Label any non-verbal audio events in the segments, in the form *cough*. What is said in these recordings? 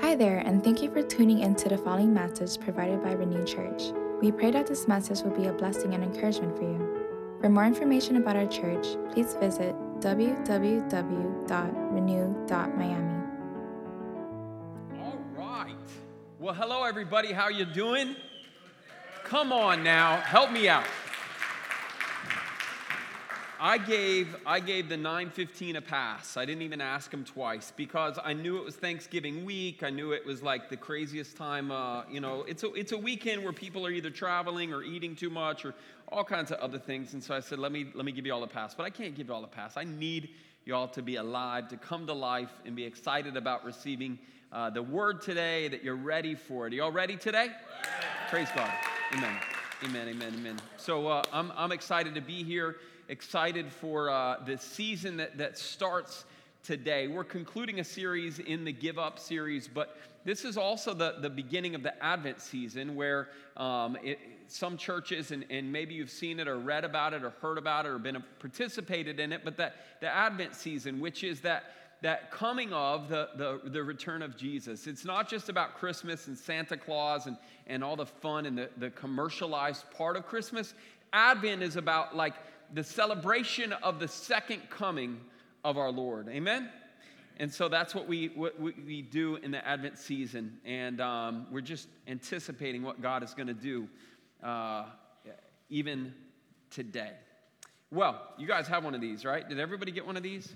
Hi there, and thank you for tuning in to the following message provided by Renew Church. We pray that this message will be a blessing and encouragement for you. For more information about our church, please visit www.renew.miami. All right. Well, hello everybody. How you doing? Come on now, help me out. I gave I gave the 915 a pass. I didn't even ask him twice because I knew it was Thanksgiving week. I knew it was like the craziest time. Uh, you know, it's a it's a weekend where people are either traveling or eating too much or all kinds of other things. And so I said, let me let me give you all a pass. But I can't give you all a pass. I need you all to be alive, to come to life, and be excited about receiving uh, the word today. That you're ready for it. Are you all ready today? Praise God. Amen. Amen. Amen. Amen. So uh, I'm I'm excited to be here excited for uh, the season that, that starts today. We're concluding a series in the Give Up series, but this is also the, the beginning of the Advent season where um, it, some churches, and, and maybe you've seen it or read about it or heard about it or been a, participated in it, but that the Advent season, which is that that coming of the, the, the, return of Jesus. It's not just about Christmas and Santa Claus and, and all the fun and the, the commercialized part of Christmas. Advent is about like the celebration of the second coming of our Lord. Amen? And so that's what we, what we do in the Advent season. And um, we're just anticipating what God is going to do uh, even today. Well, you guys have one of these, right? Did everybody get one of these?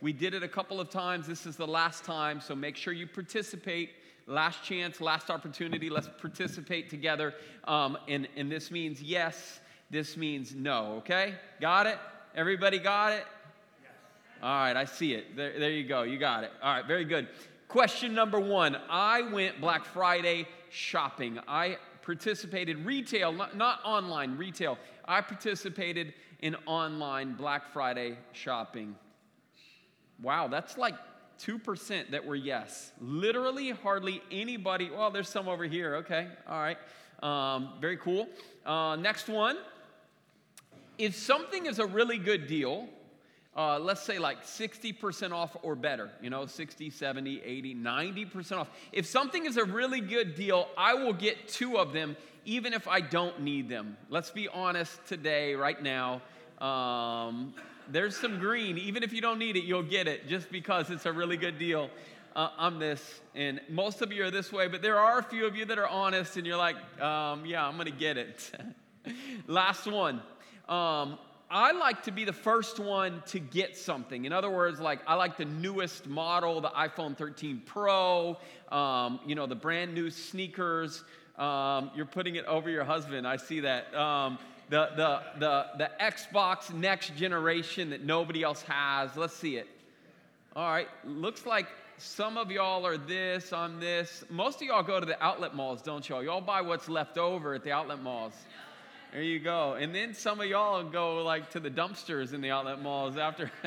We did it a couple of times. This is the last time, so make sure you participate. Last chance, last opportunity. Let's participate together. Um, and, and this means yes this means no, okay? Got it? Everybody got it? Yes. All right, I see it. There, there you go. You got it. All right, very good. Question number one I went Black Friday shopping. I participated retail, not, not online, retail. I participated in online Black Friday shopping. Wow, that's like 2% that were yes. Literally, hardly anybody. Well, there's some over here. Okay, all right. Um, very cool. Uh, next one if something is a really good deal, uh, let's say like 60% off or better, you know, 60, 70, 80, 90% off. If something is a really good deal, I will get two of them even if I don't need them. Let's be honest today, right now. Um, there's some green. Even if you don't need it, you'll get it just because it's a really good deal. Uh, I'm this, and most of you are this way, but there are a few of you that are honest, and you're like, um, yeah, I'm gonna get it. *laughs* Last one. Um, I like to be the first one to get something. In other words, like I like the newest model, the iPhone 13 Pro, um, you know, the brand new sneakers. Um, you're putting it over your husband. I see that. Um, the, the, the, the Xbox next generation that nobody else has. Let's see it. All right. Looks like some of y'all are this, I'm this. Most of y'all go to the outlet malls, don't y'all? Y'all buy what's left over at the outlet malls. There you go. And then some of y'all go like to the dumpsters in the outlet malls after. *laughs*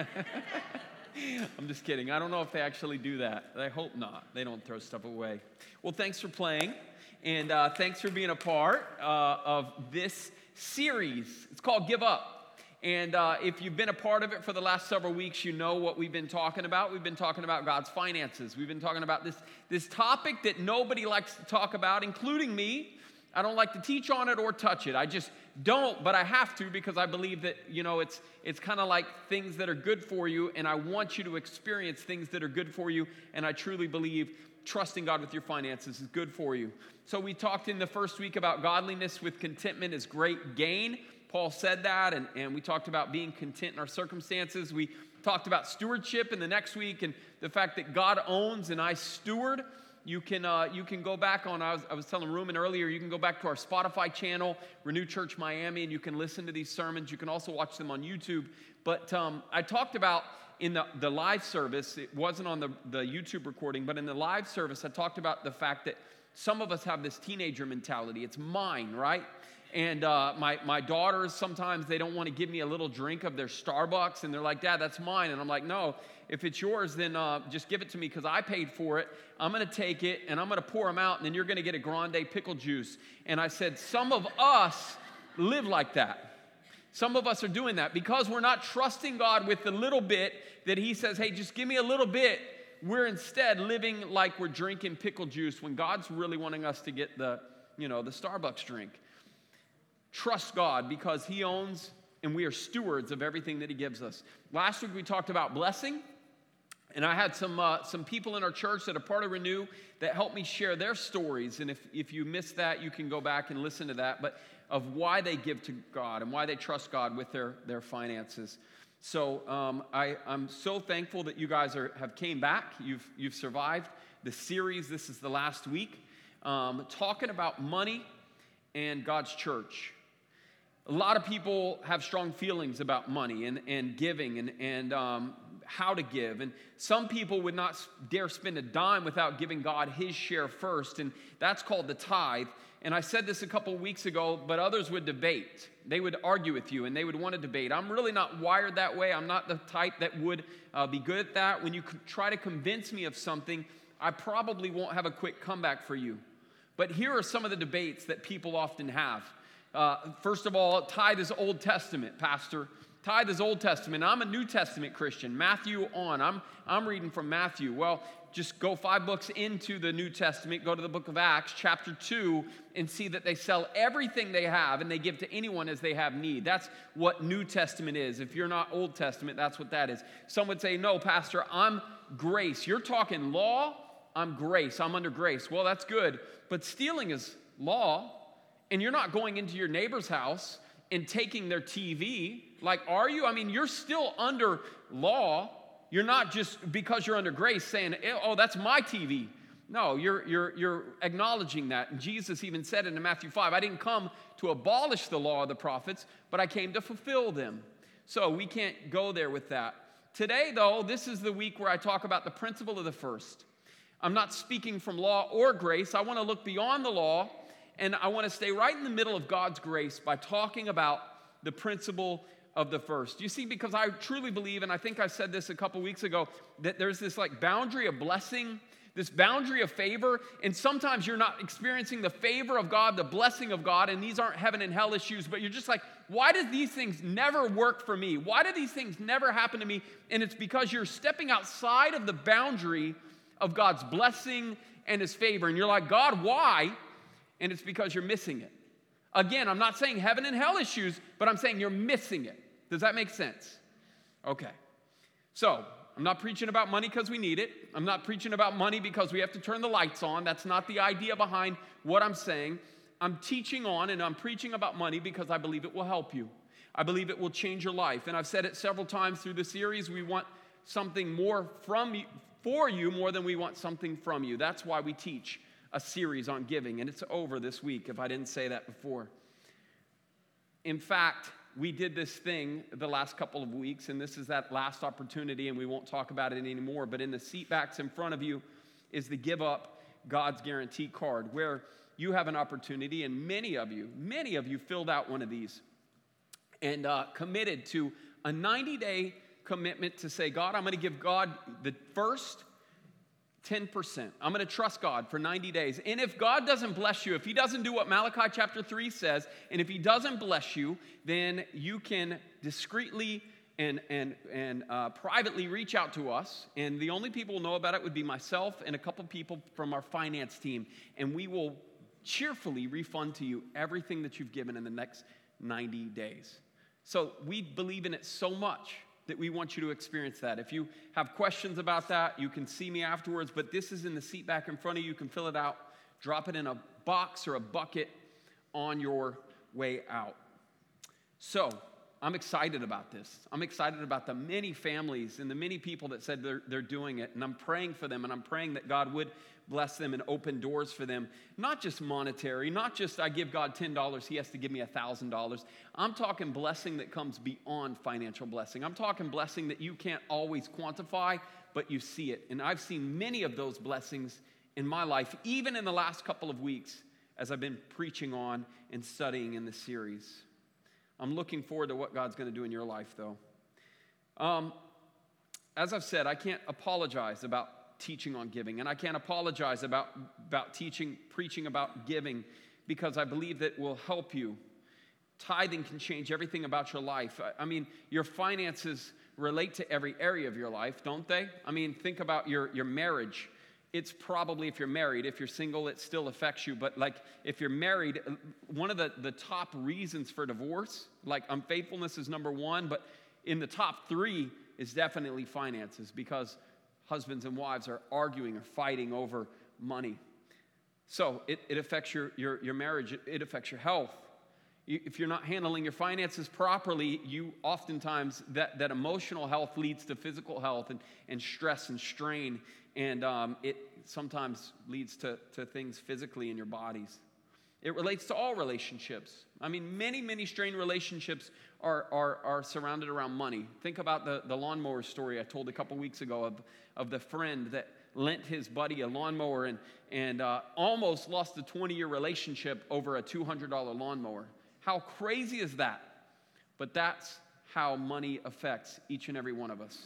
I'm just kidding. I don't know if they actually do that. I hope not. They don't throw stuff away. Well, thanks for playing. And uh, thanks for being a part uh, of this series. It's called Give Up. And uh, if you've been a part of it for the last several weeks, you know what we've been talking about. We've been talking about God's finances. We've been talking about this, this topic that nobody likes to talk about, including me. I don't like to teach on it or touch it. I just don't, but I have to because I believe that, you know, it's it's kind of like things that are good for you and I want you to experience things that are good for you and I truly believe trusting God with your finances is good for you. So we talked in the first week about godliness with contentment is great gain. Paul said that and, and we talked about being content in our circumstances. We talked about stewardship in the next week and the fact that God owns and I steward you can, uh, you can go back on, I was, I was telling Ruben earlier, you can go back to our Spotify channel, Renew Church Miami, and you can listen to these sermons. You can also watch them on YouTube. But um, I talked about in the, the live service, it wasn't on the, the YouTube recording, but in the live service, I talked about the fact that some of us have this teenager mentality. It's mine, right? And uh, my, my daughters, sometimes they don't want to give me a little drink of their Starbucks, and they're like, Dad, that's mine. And I'm like, No, if it's yours, then uh, just give it to me because I paid for it. I'm going to take it and I'm going to pour them out, and then you're going to get a grande pickle juice. And I said, Some of us live like that. Some of us are doing that because we're not trusting God with the little bit that He says, Hey, just give me a little bit. we're instead living like we're drinking pickle juice when God's really wanting us to get the, you know, the Starbucks drink. Trust God because He owns and we are stewards of everything that He gives us. Last week we talked about blessing. And I had some, uh, some people in our church that are part of Renew that helped me share their stories. And if, if you missed that, you can go back and listen to that. But of why they give to God and why they trust God with their, their finances. So um, I, I'm so thankful that you guys are, have came back. You've, you've survived the series. This is the last week. Um, talking about money and God's church. A lot of people have strong feelings about money and, and giving and, and um, how to give. And some people would not dare spend a dime without giving God his share first, and that's called the tithe. And I said this a couple weeks ago, but others would debate. They would argue with you and they would want to debate. I'm really not wired that way. I'm not the type that would uh, be good at that. When you try to convince me of something, I probably won't have a quick comeback for you. But here are some of the debates that people often have. Uh, first of all, tithe is Old Testament, Pastor. Tithe is Old Testament. I'm a New Testament Christian. Matthew on. I'm, I'm reading from Matthew. Well, just go five books into the New Testament, go to the book of Acts, chapter 2, and see that they sell everything they have and they give to anyone as they have need. That's what New Testament is. If you're not Old Testament, that's what that is. Some would say, No, Pastor, I'm grace. You're talking law, I'm grace. I'm under grace. Well, that's good. But stealing is law, and you're not going into your neighbor's house and taking their TV. Like, are you? I mean, you're still under law. You're not just because you're under grace saying, eh, oh, that's my TV. No, you're, you're, you're acknowledging that. And Jesus even said in Matthew 5, I didn't come to abolish the law of the prophets, but I came to fulfill them. So we can't go there with that. Today, though, this is the week where I talk about the principle of the first. I'm not speaking from law or grace. I want to look beyond the law and I want to stay right in the middle of God's grace by talking about the principle of the first. You see, because I truly believe, and I think I said this a couple weeks ago, that there's this like boundary of blessing, this boundary of favor, and sometimes you're not experiencing the favor of God, the blessing of God, and these aren't heaven and hell issues, but you're just like, why do these things never work for me? Why do these things never happen to me? And it's because you're stepping outside of the boundary of God's blessing and his favor. And you're like, God, why? And it's because you're missing it. Again, I'm not saying heaven and hell issues, but I'm saying you're missing it. Does that make sense? Okay. So, I'm not preaching about money because we need it. I'm not preaching about money because we have to turn the lights on. That's not the idea behind what I'm saying. I'm teaching on and I'm preaching about money because I believe it will help you. I believe it will change your life. And I've said it several times through the series. We want something more from you, for you more than we want something from you. That's why we teach a series on giving, and it's over this week if I didn't say that before. In fact, we did this thing the last couple of weeks, and this is that last opportunity, and we won't talk about it anymore. But in the seat backs in front of you is the Give Up God's Guarantee card, where you have an opportunity, and many of you, many of you filled out one of these and uh, committed to a 90 day commitment to say, God, I'm going to give God the first 10%. I'm going to trust God for 90 days. And if God doesn't bless you, if He doesn't do what Malachi chapter 3 says, and if He doesn't bless you, then you can discreetly and, and, and uh, privately reach out to us. And the only people who know about it would be myself and a couple people from our finance team. And we will cheerfully refund to you everything that you've given in the next 90 days. So we believe in it so much that we want you to experience that. If you have questions about that, you can see me afterwards, but this is in the seat back in front of you. You can fill it out, drop it in a box or a bucket on your way out. So, I'm excited about this. I'm excited about the many families and the many people that said they're, they're doing it. And I'm praying for them and I'm praying that God would bless them and open doors for them. Not just monetary, not just I give God $10, he has to give me $1,000. I'm talking blessing that comes beyond financial blessing. I'm talking blessing that you can't always quantify, but you see it. And I've seen many of those blessings in my life, even in the last couple of weeks as I've been preaching on and studying in the series. I'm looking forward to what God's going to do in your life, though. Um, as I've said, I can't apologize about teaching on giving, and I can't apologize about, about teaching, preaching about giving, because I believe that will help you. Tithing can change everything about your life. I, I mean, your finances relate to every area of your life, don't they? I mean, think about your, your marriage. It's probably, if you're married, if you're single, it still affects you. But like, if you're married, one of the, the top reasons for divorce, like unfaithfulness is number one, but in the top three is definitely finances because husbands and wives are arguing or fighting over money. So it, it affects your, your, your marriage, it, affects your health. If you're not handling your finances properly, you oftentimes, that, that emotional health leads to physical health and, and stress and strain, and um, it sometimes leads to, to things physically in your bodies. It relates to all relationships. I mean, many, many strained relationships are, are, are surrounded around money. Think about the, the lawnmower story I told a couple weeks ago of, of the friend that lent his buddy a lawnmower and, and uh, almost lost a 20 year relationship over a $200 lawnmower. How crazy is that? But that's how money affects each and every one of us.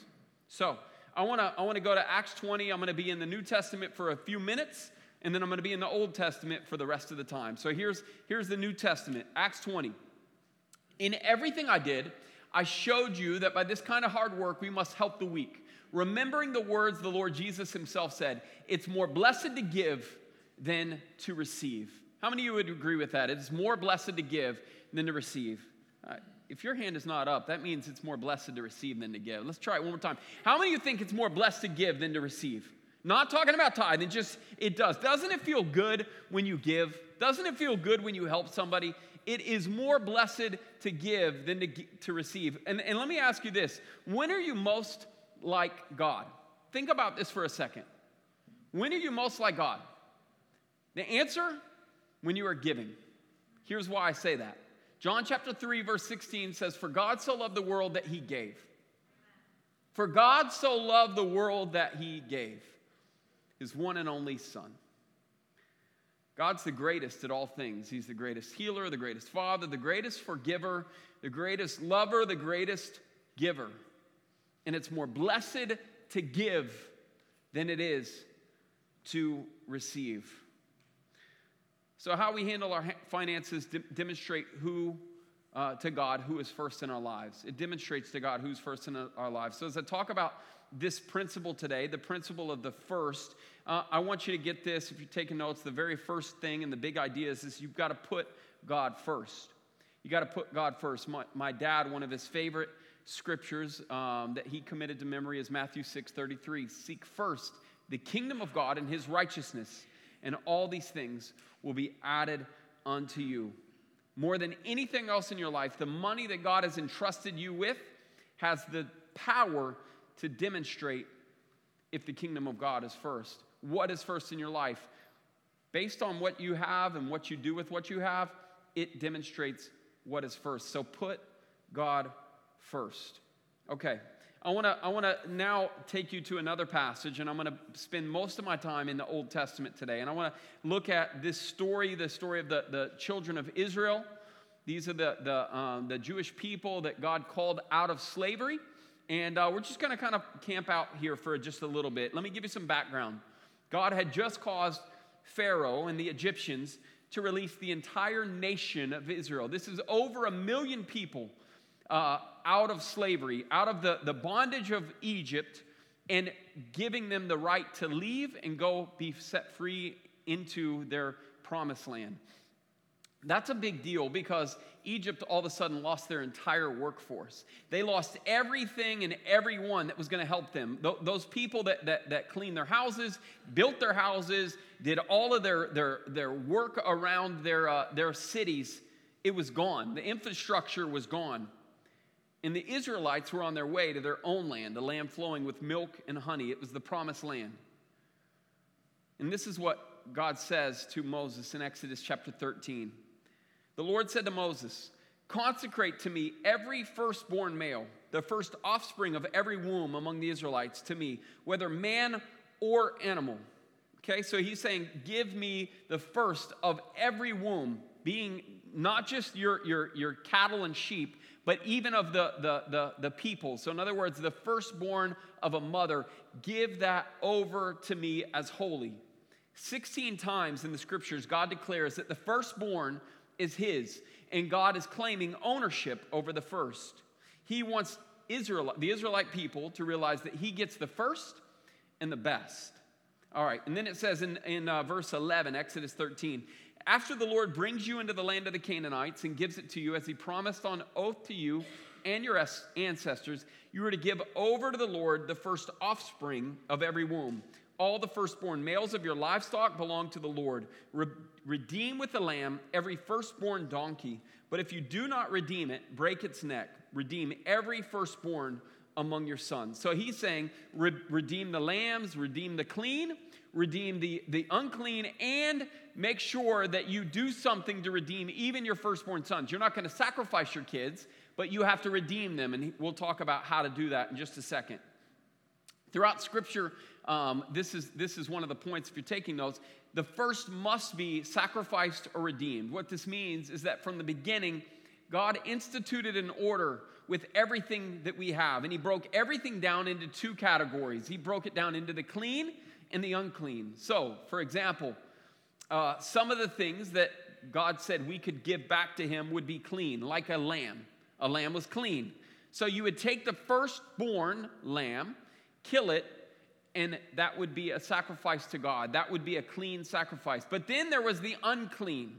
So, I want to I want to go to Acts 20. I'm going to be in the New Testament for a few minutes and then I'm going to be in the Old Testament for the rest of the time. So here's here's the New Testament, Acts 20. In everything I did, I showed you that by this kind of hard work we must help the weak, remembering the words the Lord Jesus himself said, it's more blessed to give than to receive. How many of you would agree with that? It's more blessed to give than to receive. Uh, if your hand is not up, that means it's more blessed to receive than to give. Let's try it one more time. How many of you think it's more blessed to give than to receive? Not talking about tithe, it just, it does. Doesn't it feel good when you give? Doesn't it feel good when you help somebody? It is more blessed to give than to, to receive. And, and let me ask you this when are you most like God? Think about this for a second. When are you most like God? The answer when you are giving. Here's why I say that. John chapter 3, verse 16 says, For God so loved the world that he gave. For God so loved the world that he gave his one and only Son. God's the greatest at all things. He's the greatest healer, the greatest father, the greatest forgiver, the greatest lover, the greatest giver. And it's more blessed to give than it is to receive. So, how we handle our finances de- demonstrate who uh, to God who is first in our lives. It demonstrates to God who's first in our lives. So, as I talk about this principle today, the principle of the first, uh, I want you to get this. If you're taking notes, the very first thing and the big idea is, you've got to put God first. You got to put God first. My, my, dad, one of his favorite scriptures um, that he committed to memory is Matthew 6:33. Seek first the kingdom of God and His righteousness, and all these things will be added unto you. More than anything else in your life, the money that God has entrusted you with has the power to demonstrate if the kingdom of God is first. What is first in your life? Based on what you have and what you do with what you have, it demonstrates what is first. So put God first. Okay, I want to I want to now take you to another passage, and I'm to spend most of my time in the Old Testament today. And I want to look at this story, the story of the, the children of Israel. These are the, the, um, the Jewish people that God called out of slavery. And uh, we're just going to kind of camp out here for just a little bit. Let me give you some background. God had just caused Pharaoh and the Egyptians to release the entire nation of Israel. This is over a million people uh, out of slavery, out of the, the bondage of Egypt, and giving them the right to leave and go be set free into their promised land. That's a big deal because Egypt all of a sudden lost their entire workforce. They lost everything and everyone that was going to help them. Th- those people that, that, that cleaned their houses, built their houses, did all of their, their, their work around their, uh, their cities, it was gone. The infrastructure was gone. And the Israelites were on their way to their own land, a land flowing with milk and honey. It was the promised land. And this is what God says to Moses in Exodus chapter 13. The Lord said to Moses, Consecrate to me every firstborn male, the first offspring of every womb among the Israelites to me, whether man or animal. Okay, so he's saying, Give me the first of every womb, being not just your, your, your cattle and sheep, but even of the, the, the, the people. So, in other words, the firstborn of a mother, give that over to me as holy. 16 times in the scriptures, God declares that the firstborn is his, and God is claiming ownership over the first. He wants Israel, the Israelite people to realize that he gets the first and the best. All right, and then it says in, in uh, verse 11, Exodus 13, after the Lord brings you into the land of the Canaanites and gives it to you as he promised on oath to you and your ancestors, you are to give over to the Lord the first offspring of every womb. All the firstborn males of your livestock belong to the Lord. Re- redeem with the lamb every firstborn donkey, but if you do not redeem it, break its neck. Redeem every firstborn among your sons. So he's saying, re- redeem the lambs, redeem the clean, redeem the, the unclean, and make sure that you do something to redeem even your firstborn sons. You're not going to sacrifice your kids, but you have to redeem them. And we'll talk about how to do that in just a second. Throughout Scripture, um, this, is, this is one of the points if you're taking notes. The first must be sacrificed or redeemed. What this means is that from the beginning, God instituted an order with everything that we have, and He broke everything down into two categories. He broke it down into the clean and the unclean. So, for example, uh, some of the things that God said we could give back to Him would be clean, like a lamb. A lamb was clean. So you would take the firstborn lamb, kill it, and that would be a sacrifice to God. That would be a clean sacrifice. But then there was the unclean.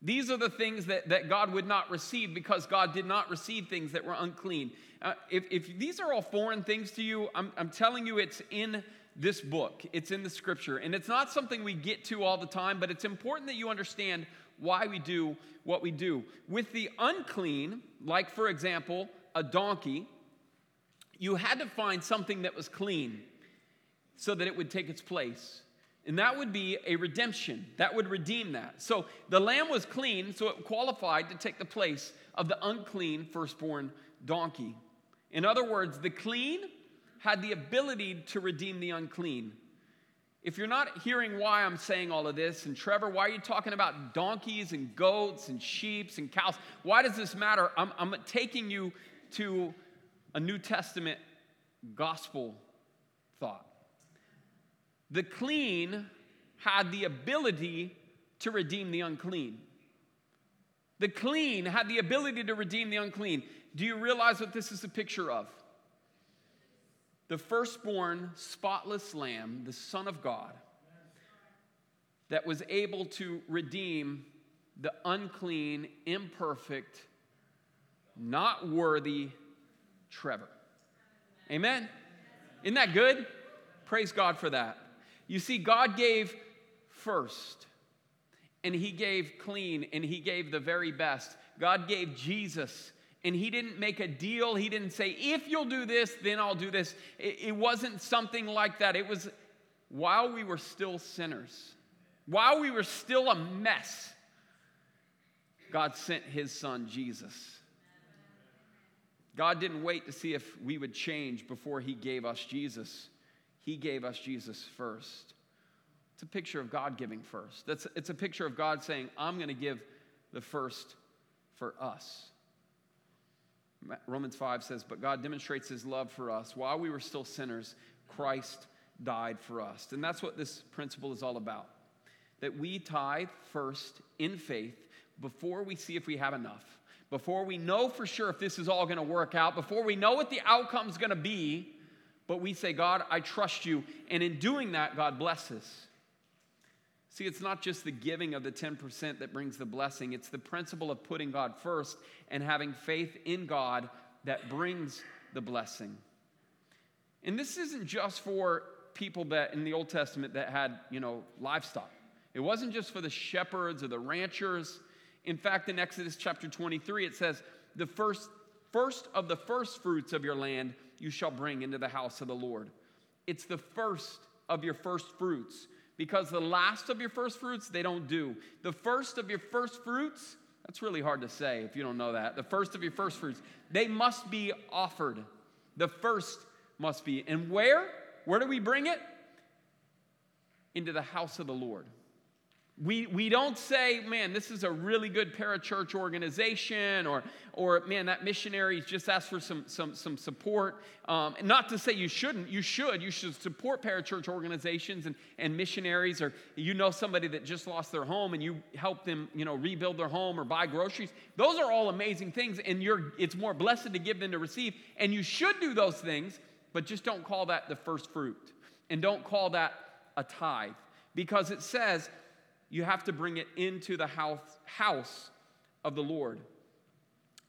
These are the things that, that God would not receive because God did not receive things that were unclean. Uh, if, if these are all foreign things to you, I'm, I'm telling you it's in this book, it's in the scripture. And it's not something we get to all the time, but it's important that you understand why we do what we do. With the unclean, like for example, a donkey, you had to find something that was clean so that it would take its place. And that would be a redemption. That would redeem that. So the lamb was clean, so it qualified to take the place of the unclean firstborn donkey. In other words, the clean had the ability to redeem the unclean. If you're not hearing why I'm saying all of this, and Trevor, why are you talking about donkeys and goats and sheep and cows? Why does this matter? I'm, I'm taking you to a New Testament gospel thought. The clean had the ability to redeem the unclean. The clean had the ability to redeem the unclean. Do you realize what this is a picture of? the firstborn, spotless lamb, the Son of God, that was able to redeem the unclean, imperfect, not worthy Trevor. Amen? Isn't that good? Praise God for that. You see, God gave first, and He gave clean, and He gave the very best. God gave Jesus and he didn't make a deal. He didn't say, if you'll do this, then I'll do this. It, wasn't something like that. It was while we were still sinners, while we were still a mess, God sent his son, Jesus. God didn't wait to see if we would change before he gave us Jesus. He gave us Jesus first. It's a picture of God giving first. That's, it's a picture of God saying, I'm going to give the first for us. Romans 5 says, But God demonstrates his love for us. While we were still sinners, Christ died for us. And that's what this principle is all about. That we tithe first in faith before we see if we have enough, before we know for sure if this is all going to work out, before we know what the outcome is going to be. But we say, God, I trust you. And in doing that, God blesses. See, it's not just the giving of the 10% that brings the blessing, it's the principle of putting God first and having faith in God that brings the blessing. And this isn't just for people that in the Old Testament that had, you know, livestock. It wasn't just for the shepherds or the ranchers. In fact, in Exodus chapter 23, it says, The first, first of the first fruits of your land you shall bring into the house of the Lord. It's the first of your first fruits because the last of your first fruits, they don't do. The first of your first fruits, that's really hard to say if you don't know that. The first of your first fruits, they must be offered. The first must be. And where? Where do we bring it? Into the house of the Lord. We, we don't say, man, this is a really good parachurch organization, or, or man, that missionary just asked for some, some, some support. Um, not to say you shouldn't, you should. You should support parachurch organizations and, and missionaries, or you know somebody that just lost their home and you help them you know, rebuild their home or buy groceries. Those are all amazing things, and you're, it's more blessed to give than to receive. And you should do those things, but just don't call that the first fruit. And don't call that a tithe, because it says, you have to bring it into the house, house of the Lord.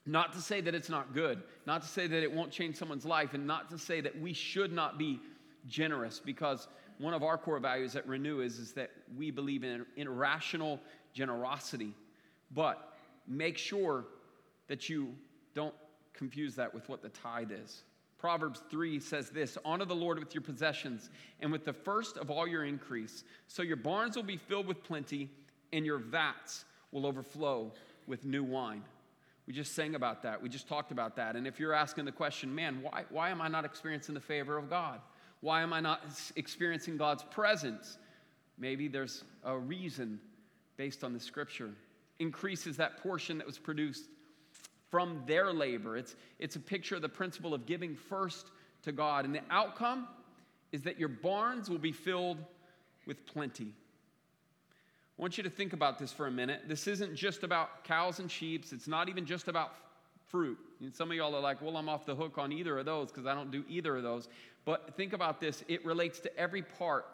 Not to say that it's not good, not to say that it won't change someone's life, and not to say that we should not be generous, because one of our core values at Renew is, is that we believe in irrational generosity. But make sure that you don't confuse that with what the tithe is. Proverbs 3 says this Honor the Lord with your possessions and with the first of all your increase. So your barns will be filled with plenty and your vats will overflow with new wine. We just sang about that. We just talked about that. And if you're asking the question, man, why, why am I not experiencing the favor of God? Why am I not experiencing God's presence? Maybe there's a reason based on the scripture. Increases that portion that was produced from their labor. It's, it's a picture of the principle of giving first to God. And the outcome is that your barns will be filled with plenty. I want you to think about this for a minute. This isn't just about cows and sheep, it's not even just about fruit. And some of y'all are like, well, I'm off the hook on either of those because I don't do either of those. But think about this it relates to every part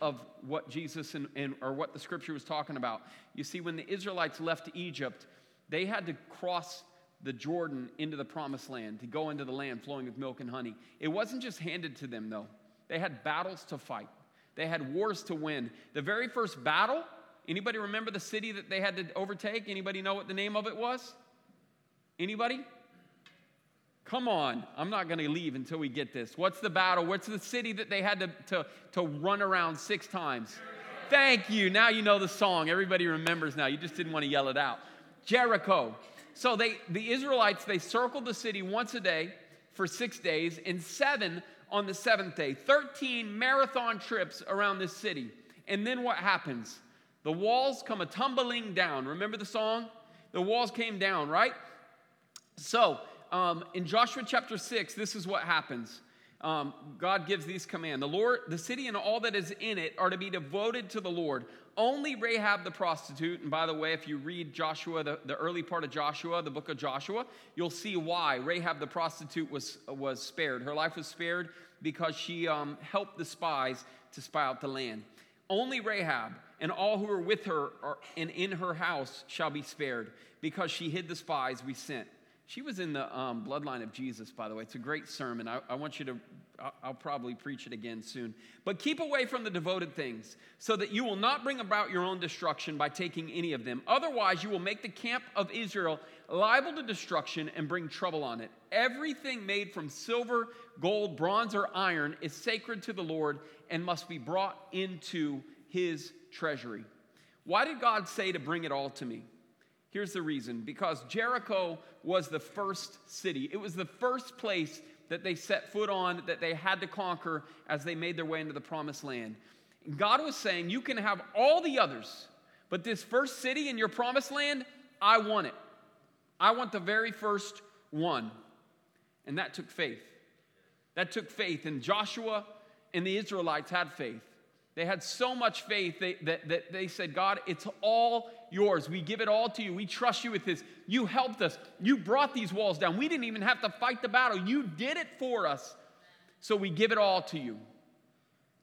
of what Jesus and, and, or what the scripture was talking about. You see, when the Israelites left Egypt, they had to cross the Jordan into the promised land, to go into the land flowing with milk and honey. It wasn't just handed to them, though. They had battles to fight, they had wars to win. The very first battle, anybody remember the city that they had to overtake? Anybody know what the name of it was? Anybody? Come on, I'm not going to leave until we get this. What's the battle? What's the city that they had to, to, to run around six times? Thank you. Now you know the song. Everybody remembers now. You just didn't want to yell it out. Jericho. So they, the Israelites, they circled the city once a day for six days and seven on the seventh day. 13 marathon trips around this city. And then what happens? The walls come a tumbling down. Remember the song? The walls came down, right? So um, in Joshua chapter 6, this is what happens um, God gives these command. The Lord, the city and all that is in it are to be devoted to the Lord. Only Rahab the prostitute, and by the way, if you read Joshua, the, the early part of Joshua, the book of Joshua, you'll see why Rahab the prostitute was, was spared. Her life was spared because she um, helped the spies to spy out the land. Only Rahab and all who are with her are, and in her house shall be spared because she hid the spies we sent. She was in the um, bloodline of Jesus, by the way. It's a great sermon. I, I want you to, I'll probably preach it again soon. But keep away from the devoted things so that you will not bring about your own destruction by taking any of them. Otherwise, you will make the camp of Israel liable to destruction and bring trouble on it. Everything made from silver, gold, bronze, or iron is sacred to the Lord and must be brought into his treasury. Why did God say to bring it all to me? Here's the reason because Jericho was the first city, it was the first place that they set foot on, that they had to conquer as they made their way into the promised land. God was saying, You can have all the others, but this first city in your promised land, I want it. I want the very first one. And that took faith. That took faith. And Joshua and the Israelites had faith. They had so much faith they, that, that they said, God, it's all yours. We give it all to you. We trust you with this. You helped us. You brought these walls down. We didn't even have to fight the battle. You did it for us. So we give it all to you.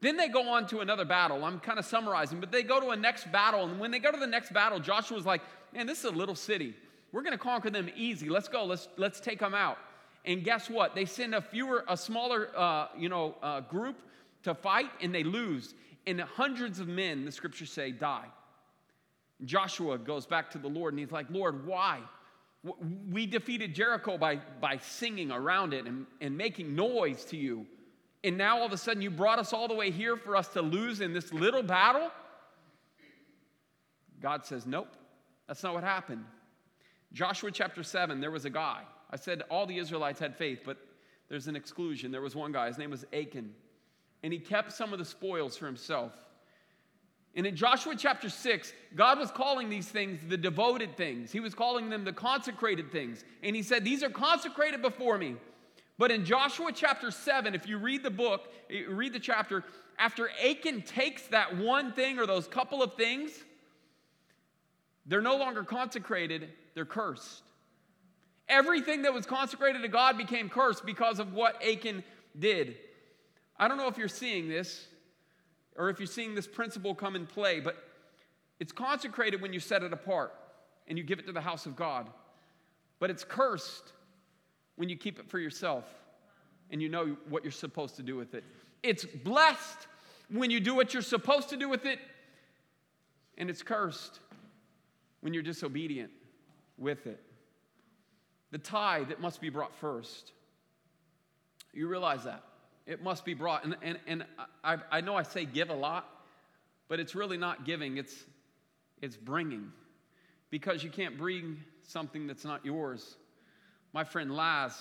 Then they go on to another battle. I'm kind of summarizing, but they go to a next battle. And when they go to the next battle, Joshua's like, man, this is a little city. We're going to conquer them easy. Let's go. Let's, let's take them out. And guess what? They send a fewer, a smaller, uh, you know, uh, group to fight, and they lose and hundreds of men, the scriptures say, die. Joshua goes back to the Lord and he's like, Lord, why? We defeated Jericho by, by singing around it and, and making noise to you. And now all of a sudden you brought us all the way here for us to lose in this little battle? God says, Nope, that's not what happened. Joshua chapter 7, there was a guy. I said all the Israelites had faith, but there's an exclusion. There was one guy, his name was Achan and he kept some of the spoils for himself. And in Joshua chapter 6, God was calling these things the devoted things. He was calling them the consecrated things. And he said, These are consecrated before me. But in Joshua chapter 7, if you read the book, eh, read the chapter, after Achan takes that one thing or those couple of things, they're no longer consecrated, they're cursed. Everything that was consecrated to God became cursed because of what Achan did. I don't know if you're seeing this or if you're seeing this principle come in play, but it's consecrated when you set it apart and you give it to the house of God. But it's cursed when you keep it for yourself and you know what you're supposed to do with it. It's blessed when you do what you're supposed to do with it, and it's cursed when you're disobedient with it. The tithe, that must be brought first. You realize that. It must be brought. And, and, and I, I know I say give a lot, but it's really not giving, it's, it's bringing. Because you can't bring something that's not yours. My friend Laz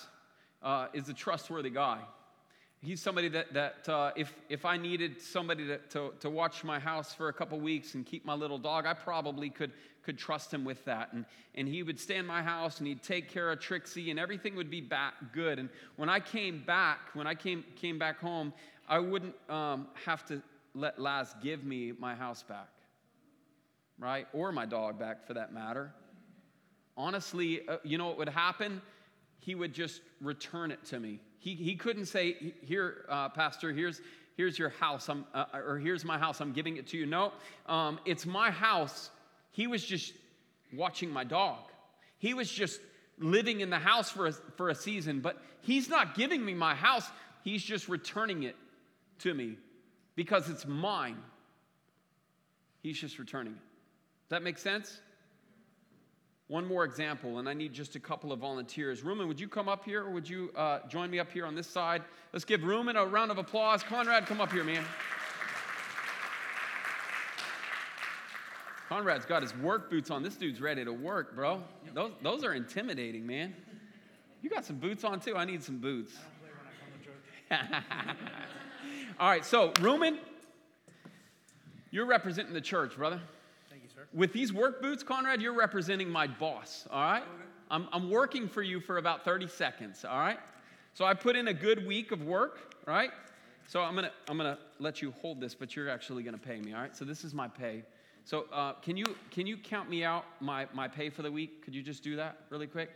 uh, is a trustworthy guy. He's somebody that, that uh, if, if I needed somebody to, to, to watch my house for a couple weeks and keep my little dog, I probably could, could trust him with that. And, and he would stay in my house and he'd take care of Trixie and everything would be back good. And when I came back, when I came, came back home, I wouldn't um, have to let Laz give me my house back, right? Or my dog back for that matter. Honestly, uh, you know what would happen? He would just return it to me he, he couldn't say, Here, uh, Pastor, here's, here's your house, I'm, uh, or here's my house, I'm giving it to you. No, um, it's my house. He was just watching my dog. He was just living in the house for a, for a season, but he's not giving me my house. He's just returning it to me because it's mine. He's just returning it. Does that make sense? One more example, and I need just a couple of volunteers. Ruben, would you come up here or would you uh, join me up here on this side? Let's give Ruben a round of applause. Conrad, come up here, man. Conrad's got his work boots on. This dude's ready to work, bro. Those, those are intimidating, man. You got some boots on too? I need some boots. *laughs* All right, so Ruben, you're representing the church, brother with these work boots, Conrad, you're representing my boss, all right? I'm, I'm working for you for about 30 seconds, all right? So I put in a good week of work, right? So I'm gonna, I'm gonna let you hold this, but you're actually gonna pay me, all right? So this is my pay. So uh, can, you, can you count me out my, my pay for the week? Could you just do that really quick?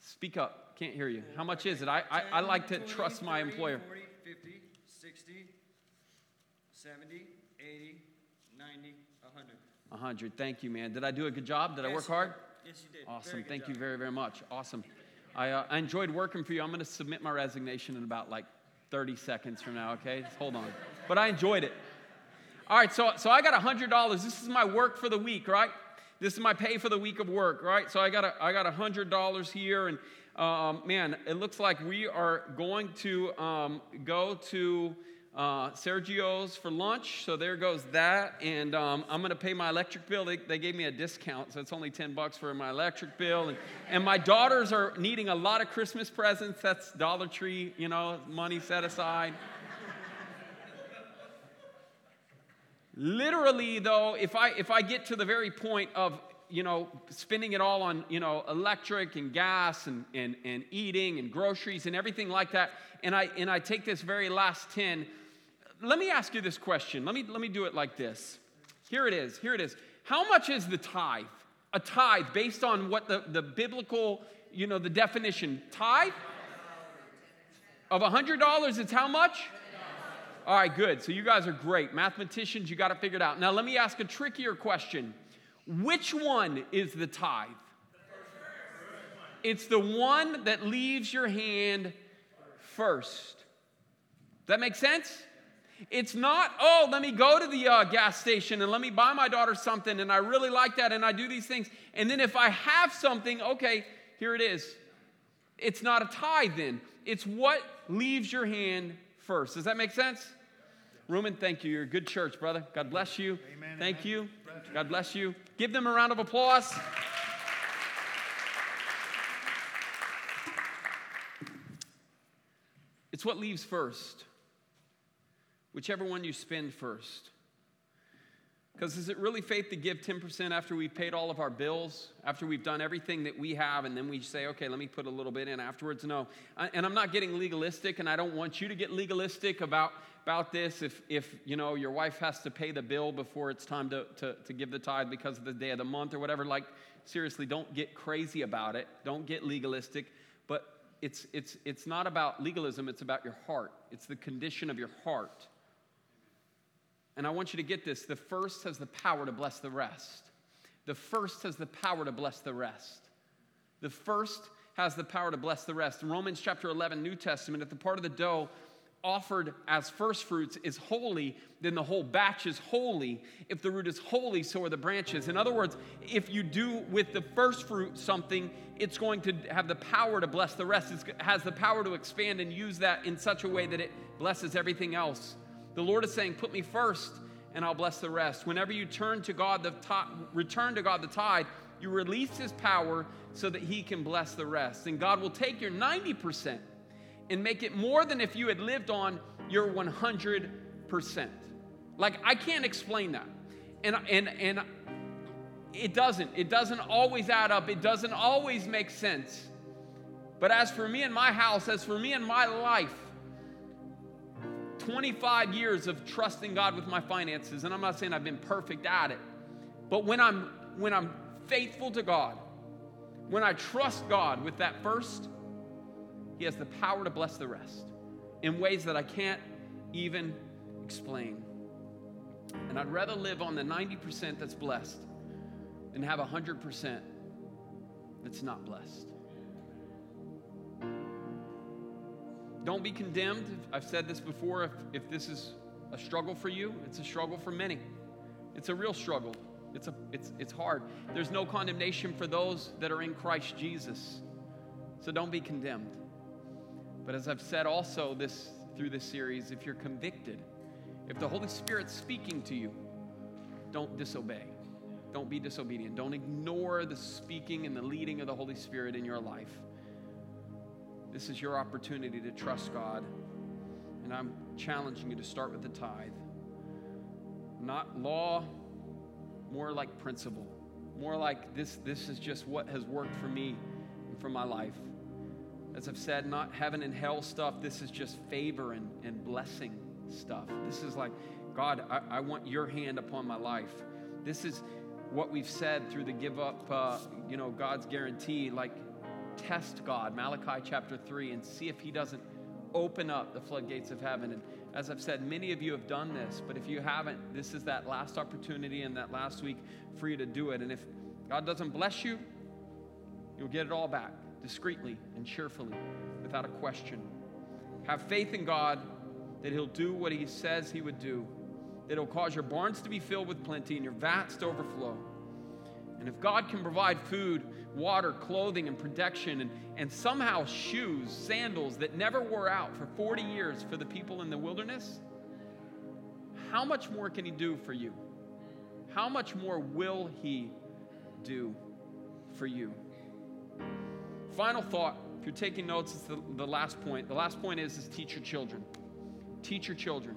Speak up. Can't hear you. How much is it? I, I, I like to trust my employer. 40, 50, 60, 70, 80, 90, 100. 100. Thank you, man. Did I do a good job? Did yes, I work hard? Yes, you did. Awesome. Thank job. you very, very much. Awesome. I, uh, I enjoyed working for you. I'm going to submit my resignation in about like 30 seconds from now, okay? Just hold on. But I enjoyed it. All right, so, so I got $100. This is my work for the week, right? This is my pay for the week of work, right? So I got a, I got $100 here, and um, man, it looks like we are going to um, go to uh, Sergio's for lunch, so there goes that. And um, I'm going to pay my electric bill. They, they, gave me a discount, so it's only 10 bucks for my electric bill. And, and my daughters are needing a lot of Christmas presents. That's Dollar Tree, you know, money set aside. Literally, though, if I if I get to the very point of you know spending it all on you know electric and gas and, and, and eating and groceries and everything like that, and I and I take this very last 10 let me ask you this question. Let me, let me do it like this. Here it is. Here it is. How much is the tithe? A tithe based on what the, the biblical, you know, the definition. Tithe of $100, it's how much? All right, good. So you guys are great. Mathematicians, you got it figured out. Now let me ask a trickier question. Which one is the tithe? It's the one that leaves your hand first. Does that make sense? It's not, oh, let me go to the uh, gas station and let me buy my daughter something, and I really like that, and I do these things. And then if I have something, okay, here it is. It's not a tithe then. It's what leaves your hand first. Does that make sense? Ruben, thank you. You're a good church, brother. God bless you. Amen, thank amen. you. God bless you. Give them a round of applause. It's what leaves first whichever one you spend first. Because is it really faith to give 10% after we've paid all of our bills, after we've done everything that we have, and then we say, okay, let me put a little bit in afterwards? No. And I'm not getting legalistic, and I don't want you to get legalistic about, about this if, if you know your wife has to pay the bill before it's time to, to, to give the tithe because of the day of the month or whatever. Like, seriously, don't get crazy about it. Don't get legalistic. But it's, it's, it's not about legalism, it's about your heart. It's the condition of your heart. And I want you to get this the first has the power to bless the rest. The first has the power to bless the rest. The first has the power to bless the rest. In Romans chapter 11, New Testament, if the part of the dough offered as first fruits is holy, then the whole batch is holy. If the root is holy, so are the branches. In other words, if you do with the first fruit something, it's going to have the power to bless the rest. It has the power to expand and use that in such a way that it blesses everything else. The Lord is saying, Put me first, and I'll bless the rest. Whenever you turn to God, the tithe, return to God the tithe, you release His power so that He can bless the rest. And God will take your 90% and make it more than if you had lived on your 100%. Like, I can't explain that. And, and, and it doesn't. It doesn't always add up, it doesn't always make sense. But as for me and my house, as for me and my life, 25 years of trusting God with my finances, and I'm not saying I've been perfect at it, but when I'm when I'm faithful to God, when I trust God with that first, He has the power to bless the rest in ways that I can't even explain. And I'd rather live on the 90% that's blessed than have 100% that's not blessed. Don't be condemned. I've said this before. If, if this is a struggle for you, it's a struggle for many. It's a real struggle. It's, a, it's, it's hard. There's no condemnation for those that are in Christ Jesus. So don't be condemned. But as I've said also this through this series, if you're convicted, if the Holy Spirit's speaking to you, don't disobey. Don't be disobedient. Don't ignore the speaking and the leading of the Holy Spirit in your life. This is your opportunity to trust God. And I'm challenging you to start with the tithe. Not law, more like principle. More like this, this is just what has worked for me and for my life. As I've said, not heaven and hell stuff. This is just favor and, and blessing stuff. This is like, God, I, I want your hand upon my life. This is what we've said through the give up, uh, you know, God's guarantee. Like, test God, Malachi chapter 3, and see if He doesn't open up the floodgates of heaven. And as I've said, many of you have done this, but if you haven't, this is that last opportunity and that last week for you to do it. And if God doesn't bless you, you'll get it all back discreetly and cheerfully without a question. Have faith in God that He'll do what He says He would do, that He'll cause your barns to be filled with plenty and your vats to overflow. And if God can provide food, water, clothing, and protection, and, and somehow shoes, sandals that never wore out for 40 years for the people in the wilderness, how much more can He do for you? How much more will He do for you? Final thought, if you're taking notes, it's the, the last point. The last point is, is teach your children. Teach your children.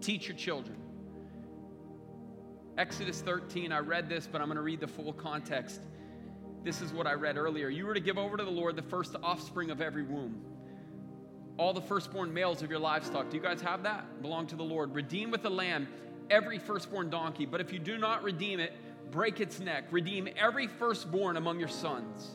Teach your children. Exodus 13, I read this, but I'm going to read the full context. This is what I read earlier. You were to give over to the Lord the first offspring of every womb, all the firstborn males of your livestock. Do you guys have that? Belong to the Lord. Redeem with a lamb every firstborn donkey. But if you do not redeem it, break its neck. Redeem every firstborn among your sons.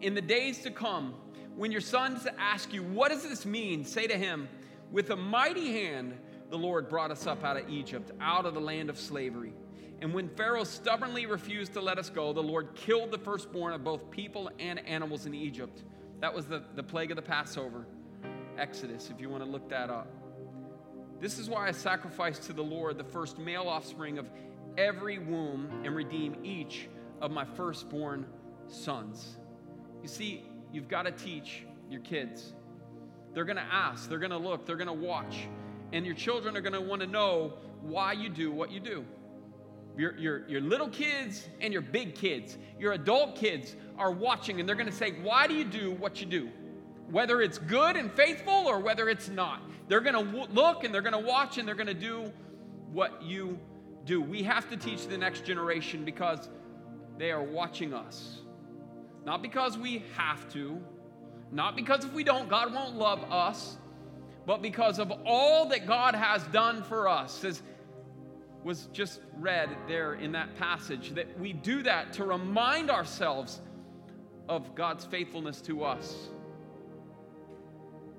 In the days to come, when your sons ask you, What does this mean? say to him, With a mighty hand, the Lord brought us up out of Egypt, out of the land of slavery. And when Pharaoh stubbornly refused to let us go, the Lord killed the firstborn of both people and animals in Egypt. That was the, the plague of the Passover. Exodus, if you want to look that up. This is why I sacrifice to the Lord the first male offspring of every womb and redeem each of my firstborn sons. You see, you've got to teach your kids. They're going to ask, they're going to look, they're going to watch. And your children are going to want to know why you do what you do. Your, your, your little kids and your big kids, your adult kids are watching and they're going to say, Why do you do what you do? Whether it's good and faithful or whether it's not. They're going to w- look and they're going to watch and they're going to do what you do. We have to teach the next generation because they are watching us. Not because we have to, not because if we don't, God won't love us, but because of all that God has done for us. As was just read there in that passage, that we do that to remind ourselves of God's faithfulness to us,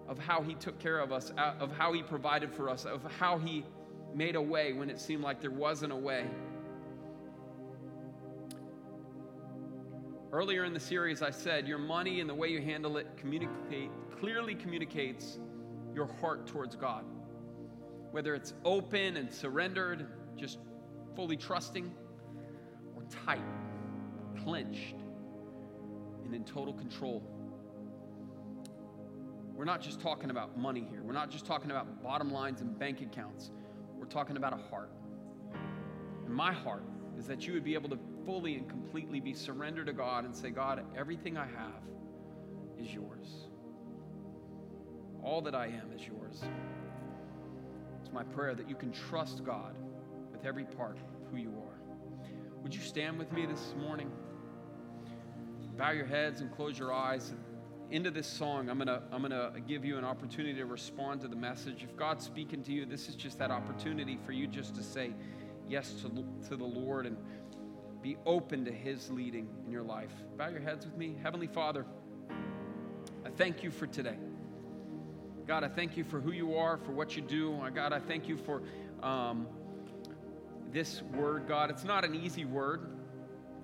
of how He took care of us, uh, of how He provided for us, of how He made a way when it seemed like there wasn't a way. Earlier in the series, I said your money and the way you handle it communicate, clearly communicates your heart towards God. Whether it's open and surrendered, just fully trusting, or tight, clenched, and in total control. We're not just talking about money here. We're not just talking about bottom lines and bank accounts. We're talking about a heart. And my heart is that you would be able to fully and completely be surrendered to God and say, God, everything I have is yours. All that I am is yours. It's my prayer that you can trust God with every part who you are. Would you stand with me this morning? Bow your heads and close your eyes. Into this song, I'm gonna I'm gonna give you an opportunity to respond to the message. If God's speaking to you, this is just that opportunity for you just to say yes to, to the Lord and be open to His leading in your life. Bow your heads with me. Heavenly Father, I thank you for today. God, I thank you for who you are, for what you do. God, I thank you for um, this word, God. It's not an easy word,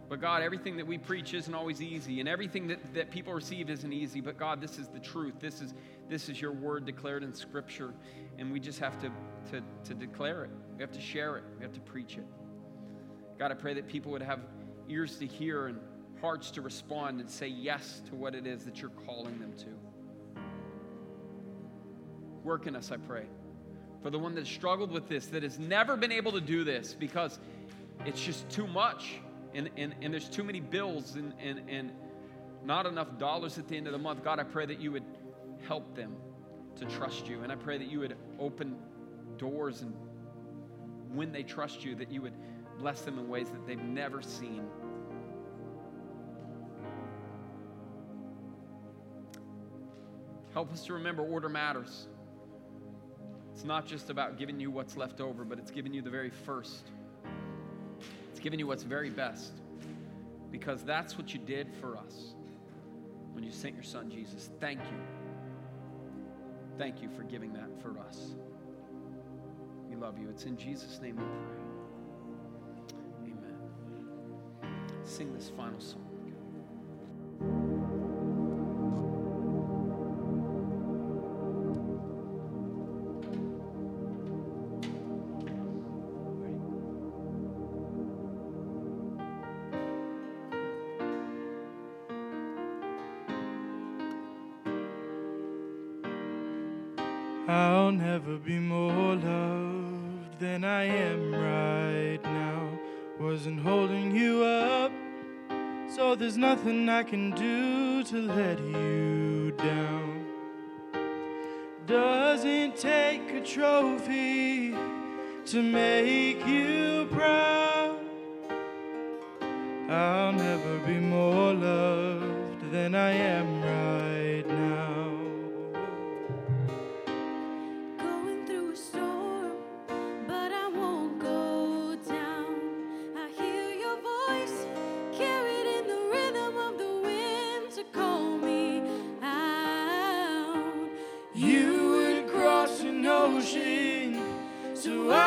but God, everything that we preach isn't always easy, and everything that, that people receive isn't easy. But God, this is the truth. This is, this is your word declared in Scripture, and we just have to, to, to declare it. We have to share it. We have to preach it. God, I pray that people would have ears to hear and hearts to respond and say yes to what it is that you're calling them to. Work in us, I pray. For the one that struggled with this, that has never been able to do this because it's just too much and, and, and there's too many bills and, and, and not enough dollars at the end of the month. God, I pray that you would help them to trust you. And I pray that you would open doors and when they trust you, that you would bless them in ways that they've never seen. Help us to remember order matters. It's not just about giving you what's left over, but it's giving you the very first. It's giving you what's very best. Because that's what you did for us when you sent your son Jesus. Thank you. Thank you for giving that for us. We love you. It's in Jesus' name we pray. Amen. Sing this final song. Nothing I can do to let you down. Doesn't take a trophy to make you proud. I'll never be more ocean. So I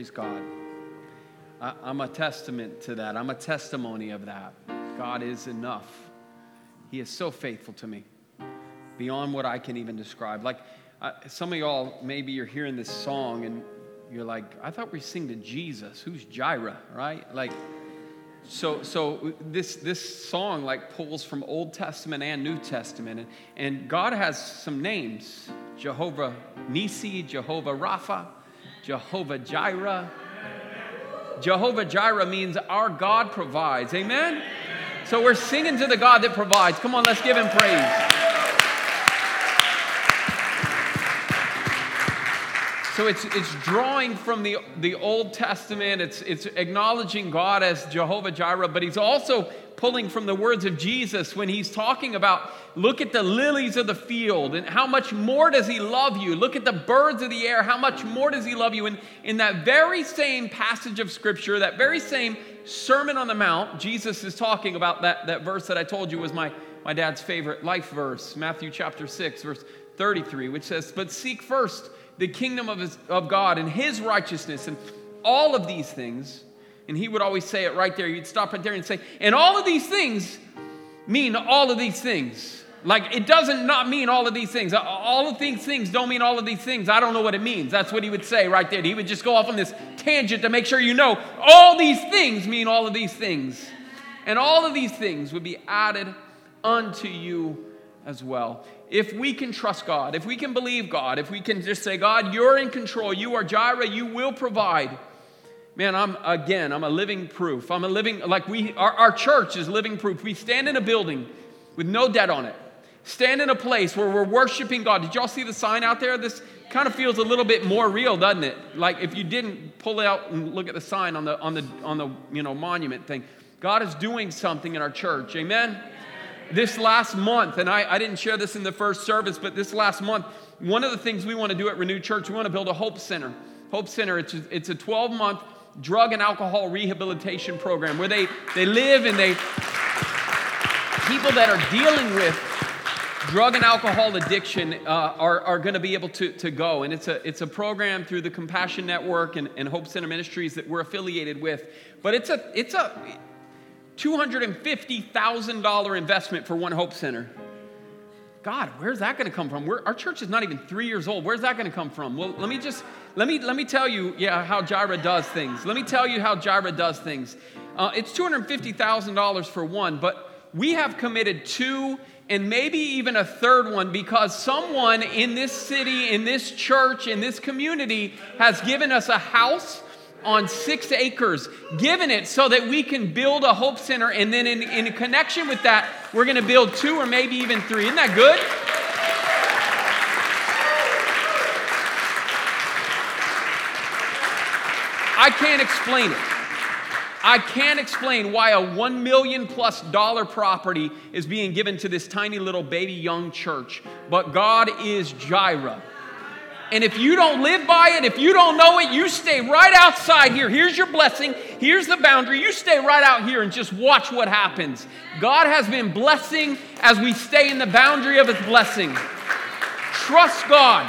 Praise God. I'm a testament to that. I'm a testimony of that. God is enough. He is so faithful to me, beyond what I can even describe. Like uh, some of y'all, maybe you're hearing this song and you're like, I thought we sing to Jesus. Who's Jireh, right? Like, so so this this song like pulls from Old Testament and New Testament, and, and God has some names: Jehovah Nissi, Jehovah Rapha, Jehovah Jireh. Jehovah Jireh means our God provides. Amen. So we're singing to the God that provides. Come on, let's give him praise. So it's, it's drawing from the, the Old Testament, it's, it's acknowledging God as Jehovah Jireh, but he's also pulling from the words of Jesus when he's talking about look at the lilies of the field and how much more does he love you? Look at the birds of the air, how much more does he love you? And in that very same passage of scripture, that very same Sermon on the Mount, Jesus is talking about that, that verse that I told you was my, my dad's favorite life verse, Matthew chapter 6, verse 33, which says, But seek first the kingdom of, his, of God and his righteousness and all of these things. And he would always say it right there. You'd stop right there and say, and all of these things mean all of these things. Like it doesn't not mean all of these things. All of these things don't mean all of these things. I don't know what it means. That's what he would say right there. He would just go off on this tangent to make sure you know all these things mean all of these things. And all of these things would be added unto you as well if we can trust God, if we can believe God, if we can just say, God, you're in control, you are Jireh, you will provide. Man, I'm again, I'm a living proof. I'm a living, like we, our, our church is living proof. We stand in a building with no debt on it, stand in a place where we're worshiping God. Did y'all see the sign out there? This kind of feels a little bit more real, doesn't it? Like if you didn't pull out and look at the sign on the on the on the you know monument thing. God is doing something in our church. Amen this last month, and I, I didn't share this in the first service, but this last month, one of the things we want to do at Renew Church, we want to build a Hope Center. Hope Center, it's a, it's a 12 month drug and alcohol rehabilitation program where they, they live and they, people that are dealing with drug and alcohol addiction uh, are, are going to be able to, to go. And it's a, it's a program through the Compassion Network and, and Hope Center Ministries that we're affiliated with. But it's a, it's a, $250,000 investment for One Hope Center. God, where's that going to come from? We're, our church is not even three years old. Where's that going to come from? Well, let me just let me let me tell you, yeah, how Jireh does things. Let me tell you how Jireh does things. Uh, it's two hundred fifty thousand dollars for one, but we have committed two and maybe even a third one because someone in this city, in this church, in this community has given us a house on six acres, given it so that we can build a Hope Center. And then, in, in connection with that, we're going to build two or maybe even three. Isn't that good? I can't explain it. I can't explain why a one million plus dollar property is being given to this tiny little baby young church, but God is Jireh. And if you don't live by it, if you don't know it, you stay right outside here. Here's your blessing. Here's the boundary. You stay right out here and just watch what happens. God has been blessing as we stay in the boundary of His blessing. Trust God.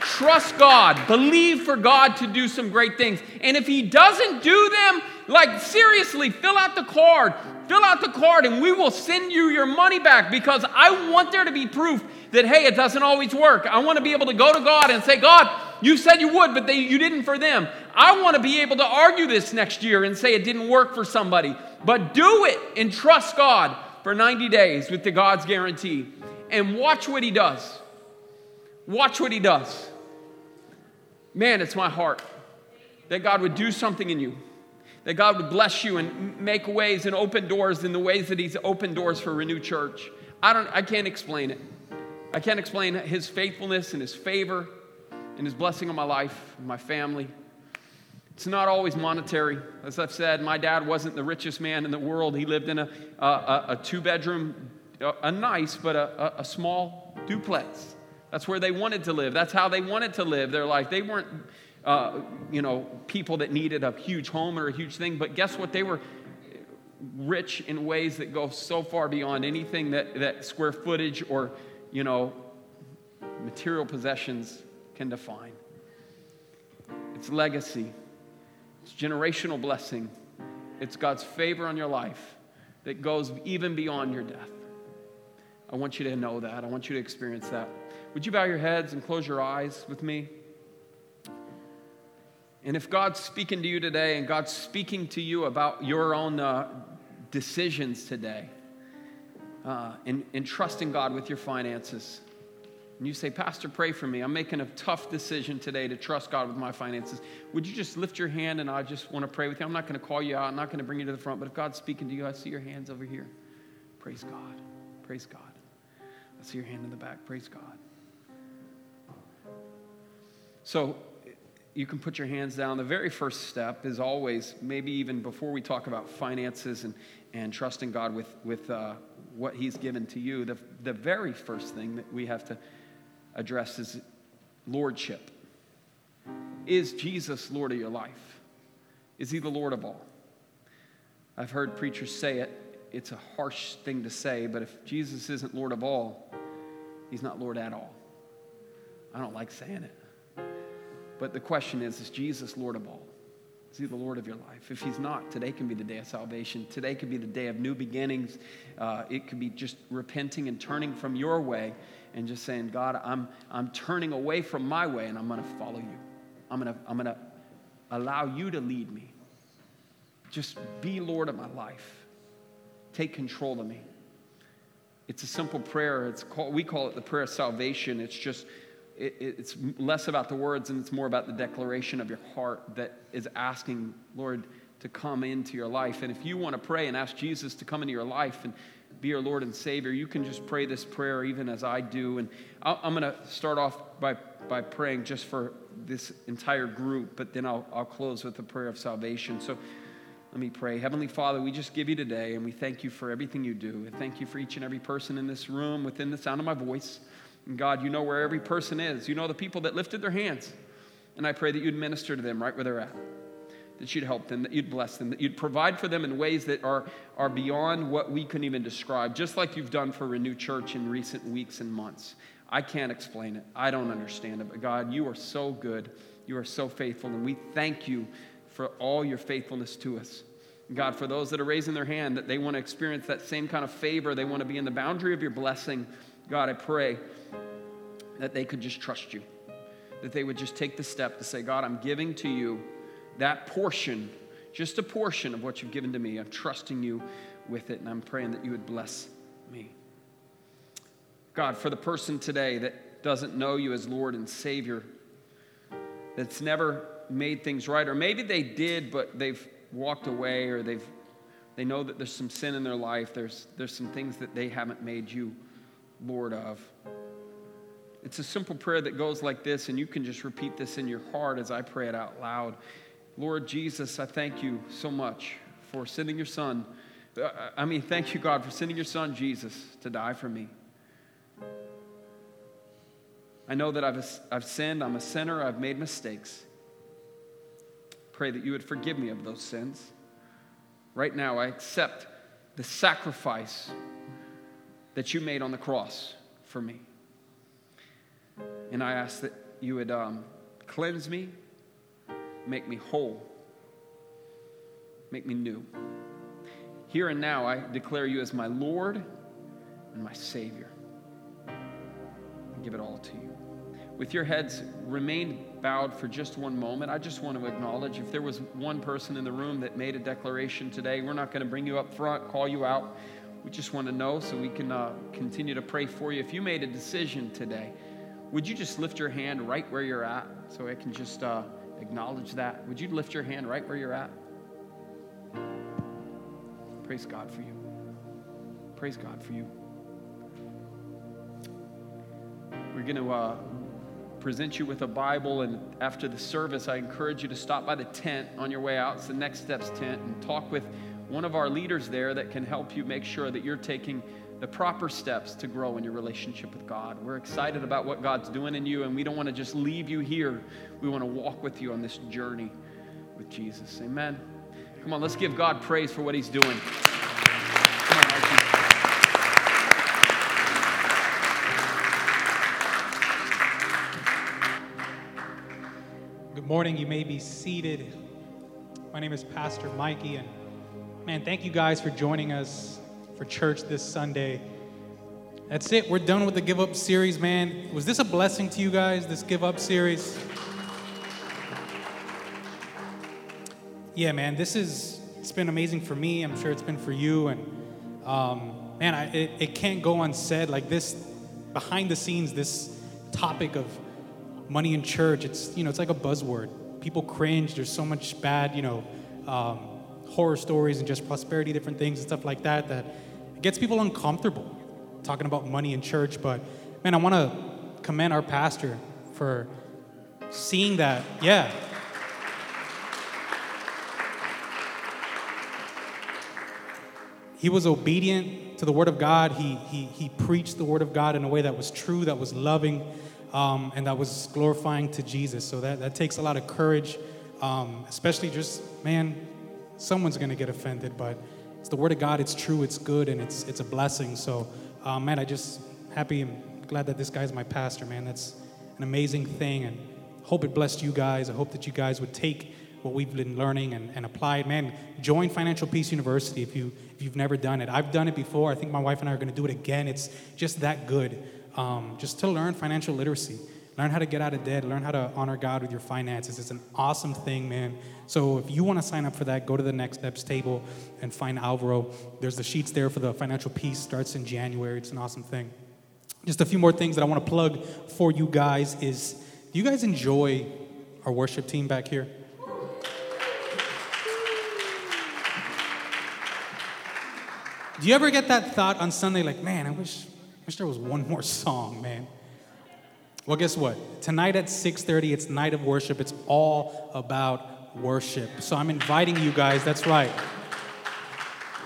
Trust God. Believe for God to do some great things. And if He doesn't do them, like seriously, fill out the card. Fill out the card and we will send you your money back because I want there to be proof that, hey, it doesn't always work. I want to be able to go to God and say, God, you said you would, but they, you didn't for them. I want to be able to argue this next year and say it didn't work for somebody. But do it and trust God for 90 days with the God's guarantee and watch what He does. Watch what He does. Man, it's my heart that God would do something in you, that God would bless you and make ways and open doors in the ways that He's opened doors for Renew Church. I, don't, I can't explain it. I can't explain his faithfulness and his favor and his blessing on my life, my family. It's not always monetary. As I've said, my dad wasn't the richest man in the world. He lived in a, a, a two bedroom, a, a, nice, but a, a small duplex. That's where they wanted to live. That's how they wanted to live their life. They weren't, uh, you know, people that needed a huge home or a huge thing, but guess what? They were rich in ways that go so far beyond anything that, that square footage or you know, material possessions can define. it's legacy, it's generational blessing, it's God's favor on your life that goes even beyond your death. I want you to know that. I want you to experience that. Would you bow your heads and close your eyes with me? And if God's speaking to you today and God's speaking to you about your own uh, decisions today, uh, and, and trusting God with your finances, and you say, Pastor, pray for me. I'm making a tough decision today to trust God with my finances. Would you just lift your hand and I just want to pray with you? I'm not going to call you out. I'm not going to bring you to the front, but if God's speaking to you, I see your hands over here. Praise God. Praise God. I see your hand in the back. Praise God. So you can put your hands down. The very first step is always, maybe even before we talk about finances and, and trusting God with, with uh, what He's given to you, the, the very first thing that we have to address is lordship. Is Jesus Lord of your life? Is He the Lord of all? I've heard preachers say it. It's a harsh thing to say, but if Jesus isn't Lord of all, He's not Lord at all. I don't like saying it. But the question is, is Jesus Lord of all? Is he the Lord of your life? If he's not, today can be the day of salvation. Today could be the day of new beginnings. Uh, it could be just repenting and turning from your way and just saying, God, I'm, I'm turning away from my way and I'm going to follow you. I'm going to I'm to allow you to lead me. Just be Lord of my life. Take control of me. It's a simple prayer. It's called, we call it the prayer of salvation. It's just it, it's less about the words and it's more about the declaration of your heart that is asking, Lord, to come into your life. And if you want to pray and ask Jesus to come into your life and be your Lord and Savior, you can just pray this prayer even as I do. And I'm going to start off by, by praying just for this entire group, but then I'll, I'll close with a prayer of salvation. So let me pray. Heavenly Father, we just give you today and we thank you for everything you do. And thank you for each and every person in this room within the sound of my voice. And God, you know where every person is. You know the people that lifted their hands. And I pray that you'd minister to them right where they're at, that you'd help them, that you'd bless them, that you'd provide for them in ways that are, are beyond what we can even describe, just like you've done for Renew Church in recent weeks and months. I can't explain it. I don't understand it. But God, you are so good. You are so faithful. And we thank you for all your faithfulness to us. God, for those that are raising their hand, that they want to experience that same kind of favor, they want to be in the boundary of your blessing. God, I pray that they could just trust you, that they would just take the step to say, God, I'm giving to you that portion, just a portion of what you've given to me. I'm trusting you with it, and I'm praying that you would bless me. God, for the person today that doesn't know you as Lord and Savior, that's never made things right, or maybe they did, but they've walked away, or they've they know that there's some sin in their life. There's, there's some things that they haven't made you Lord of. It's a simple prayer that goes like this, and you can just repeat this in your heart as I pray it out loud. Lord Jesus, I thank you so much for sending your son. Uh, I mean, thank you, God, for sending your son, Jesus, to die for me. I know that I've, I've sinned, I'm a sinner, I've made mistakes. Pray that you would forgive me of those sins. Right now, I accept the sacrifice that you made on the cross for me. And I ask that you would um, cleanse me, make me whole, make me new. Here and now, I declare you as my Lord and my Savior. I give it all to you. With your heads remain bowed for just one moment, I just want to acknowledge if there was one person in the room that made a declaration today, we're not going to bring you up front, call you out. We just want to know so we can uh, continue to pray for you. If you made a decision today, would you just lift your hand right where you're at so I can just uh, acknowledge that? Would you lift your hand right where you're at? Praise God for you. Praise God for you. We're going to uh, present you with a Bible, and after the service, I encourage you to stop by the tent on your way out. It's the Next Steps tent, and talk with one of our leaders there that can help you make sure that you're taking the proper steps to grow in your relationship with God. We're excited about what God's doing in you, and we don't want to just leave you here. We want to walk with you on this journey with Jesus. Amen. Come on, let's give God praise for what He's doing. Good morning. You may be seated. My name is Pastor Mikey, and man, thank you guys for joining us for church this Sunday. That's it. We're done with the Give Up series, man. Was this a blessing to you guys, this Give Up series? Yeah, man, this is, it's been amazing for me. I'm sure it's been for you. And um, man, I, it, it can't go unsaid. Like this, behind the scenes, this topic of money in church, it's, you know, it's like a buzzword. People cringe. There's so much bad, you know, um, horror stories and just prosperity, different things and stuff like that, that it gets people uncomfortable talking about money in church. But man, I want to commend our pastor for seeing that. Yeah. He was obedient to the Word of God. He, he, he preached the Word of God in a way that was true, that was loving, um, and that was glorifying to Jesus. So that, that takes a lot of courage, um, especially just, man, someone's going to get offended, but it's the Word of God. It's true, it's good, and it's, it's a blessing. So, um, man, I just happy and glad that this guy's my pastor, man. That's an amazing thing, and hope it blessed you guys. I hope that you guys would take what we've been learning and, and apply it. Man, join Financial Peace University if, you, if you've never done it. I've done it before. I think my wife and I are going to do it again. It's just that good. Um, just to learn financial literacy, learn how to get out of debt, learn how to honor God with your finances. It's an awesome thing, man. So if you want to sign up for that, go to the Next Steps table and find Alvaro. There's the sheets there for the Financial Peace, Starts in January. It's an awesome thing. Just a few more things that I want to plug for you guys is, do you guys enjoy our worship team back here? Do you ever get that thought on Sunday, like, man, I wish, I wish there was one more song, man? Well, guess what? Tonight at 6:30, it's night of worship. It's all about worship. So I'm inviting you guys. That's right.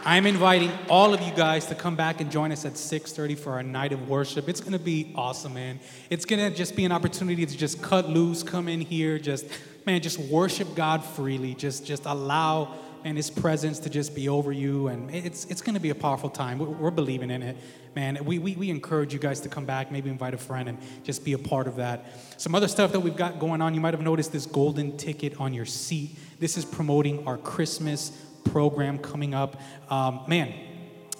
I'm inviting all of you guys to come back and join us at 6:30 for our night of worship. It's gonna be awesome, man. It's gonna just be an opportunity to just cut loose, come in here, just man, just worship God freely. Just just allow and His presence to just be over you. And it's, it's going to be a powerful time. We're, we're believing in it, man. We, we, we encourage you guys to come back, maybe invite a friend and just be a part of that. Some other stuff that we've got going on, you might have noticed this golden ticket on your seat. This is promoting our Christmas program coming up. Um, man,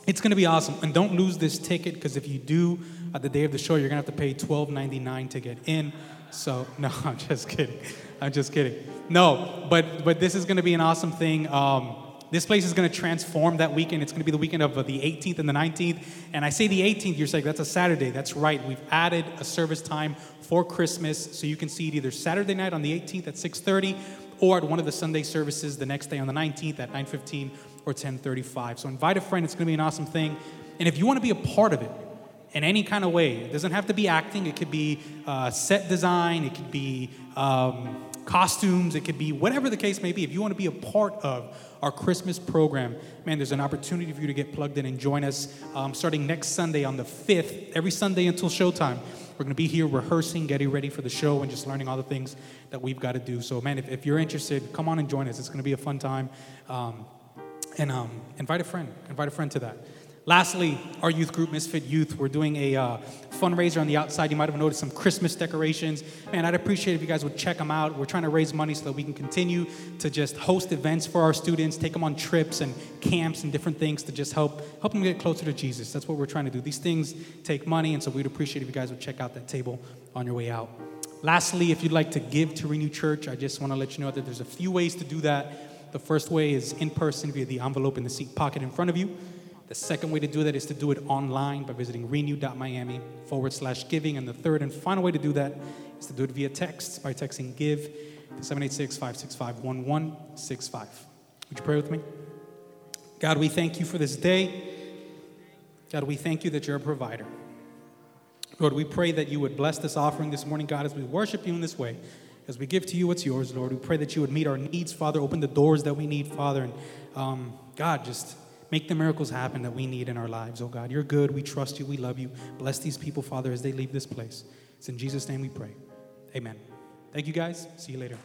it's going to be awesome. And don't lose this ticket because if you do, at the day of the show, you're going to have to pay $12.99 to get in. So, *laughs* no, I'm just kidding. I'm just kidding. No, but but this is going to be an awesome thing. Um, this place is going to transform that weekend. It's going to be the weekend of the 18th and the 19th. And I say the 18th, you're saying that's a Saturday. That's right. We've added a service time for Christmas, so you can see it either Saturday night on the 18th at 6:30, or at one of the Sunday services the next day on the 19th at 9:15 or 10:35. So invite a friend. It's going to be an awesome thing. And if you want to be a part of it, in any kind of way. It doesn't have to be acting, it could be uh, set design, it could be um, costumes, it could be whatever the case may be. If you want to be a part of our Christmas program, man, there's an opportunity for you to get plugged in and join us um, starting next Sunday on the 5th, every Sunday until showtime. We're going to be here rehearsing, getting ready for the show, and just learning all the things that we've got to do. So, man, if, if you're interested, come on and join us. It's going to be a fun time. Um, and um, invite a friend. Invite a friend to that. Lastly, our youth group, Misfit Youth, we're doing a uh, fundraiser on the outside. You might have noticed some Christmas decorations. Man, I'd appreciate if you guys would check them out. We're trying to raise money so that we can continue to just host events for our students, take them on trips and camps and different things to just help help them get closer to Jesus. That's what we're trying to do. These things take money, and so we'd appreciate if you guys would check out that table on your way out. Lastly, if you'd like to give to Renew Church, I just want to let you know that there's a few ways to do that. The first way is in person via the envelope in the seat pocket in front of you. The second way to do that is to do it online by visiting renew.miami forward slash giving. And the third and final way to do that is to do it via text by texting give to 786 565 1165. Would you pray with me? God, we thank you for this day. God, we thank you that you're a provider. Lord, we pray that you would bless this offering this morning, God, as we worship you in this way. As we give to you what's yours, Lord, we pray that you would meet our needs, Father. Open the doors that we need, Father. And um, God, just Make the miracles happen that we need in our lives, oh God. You're good. We trust you. We love you. Bless these people, Father, as they leave this place. It's in Jesus' name we pray. Amen. Thank you, guys. See you later.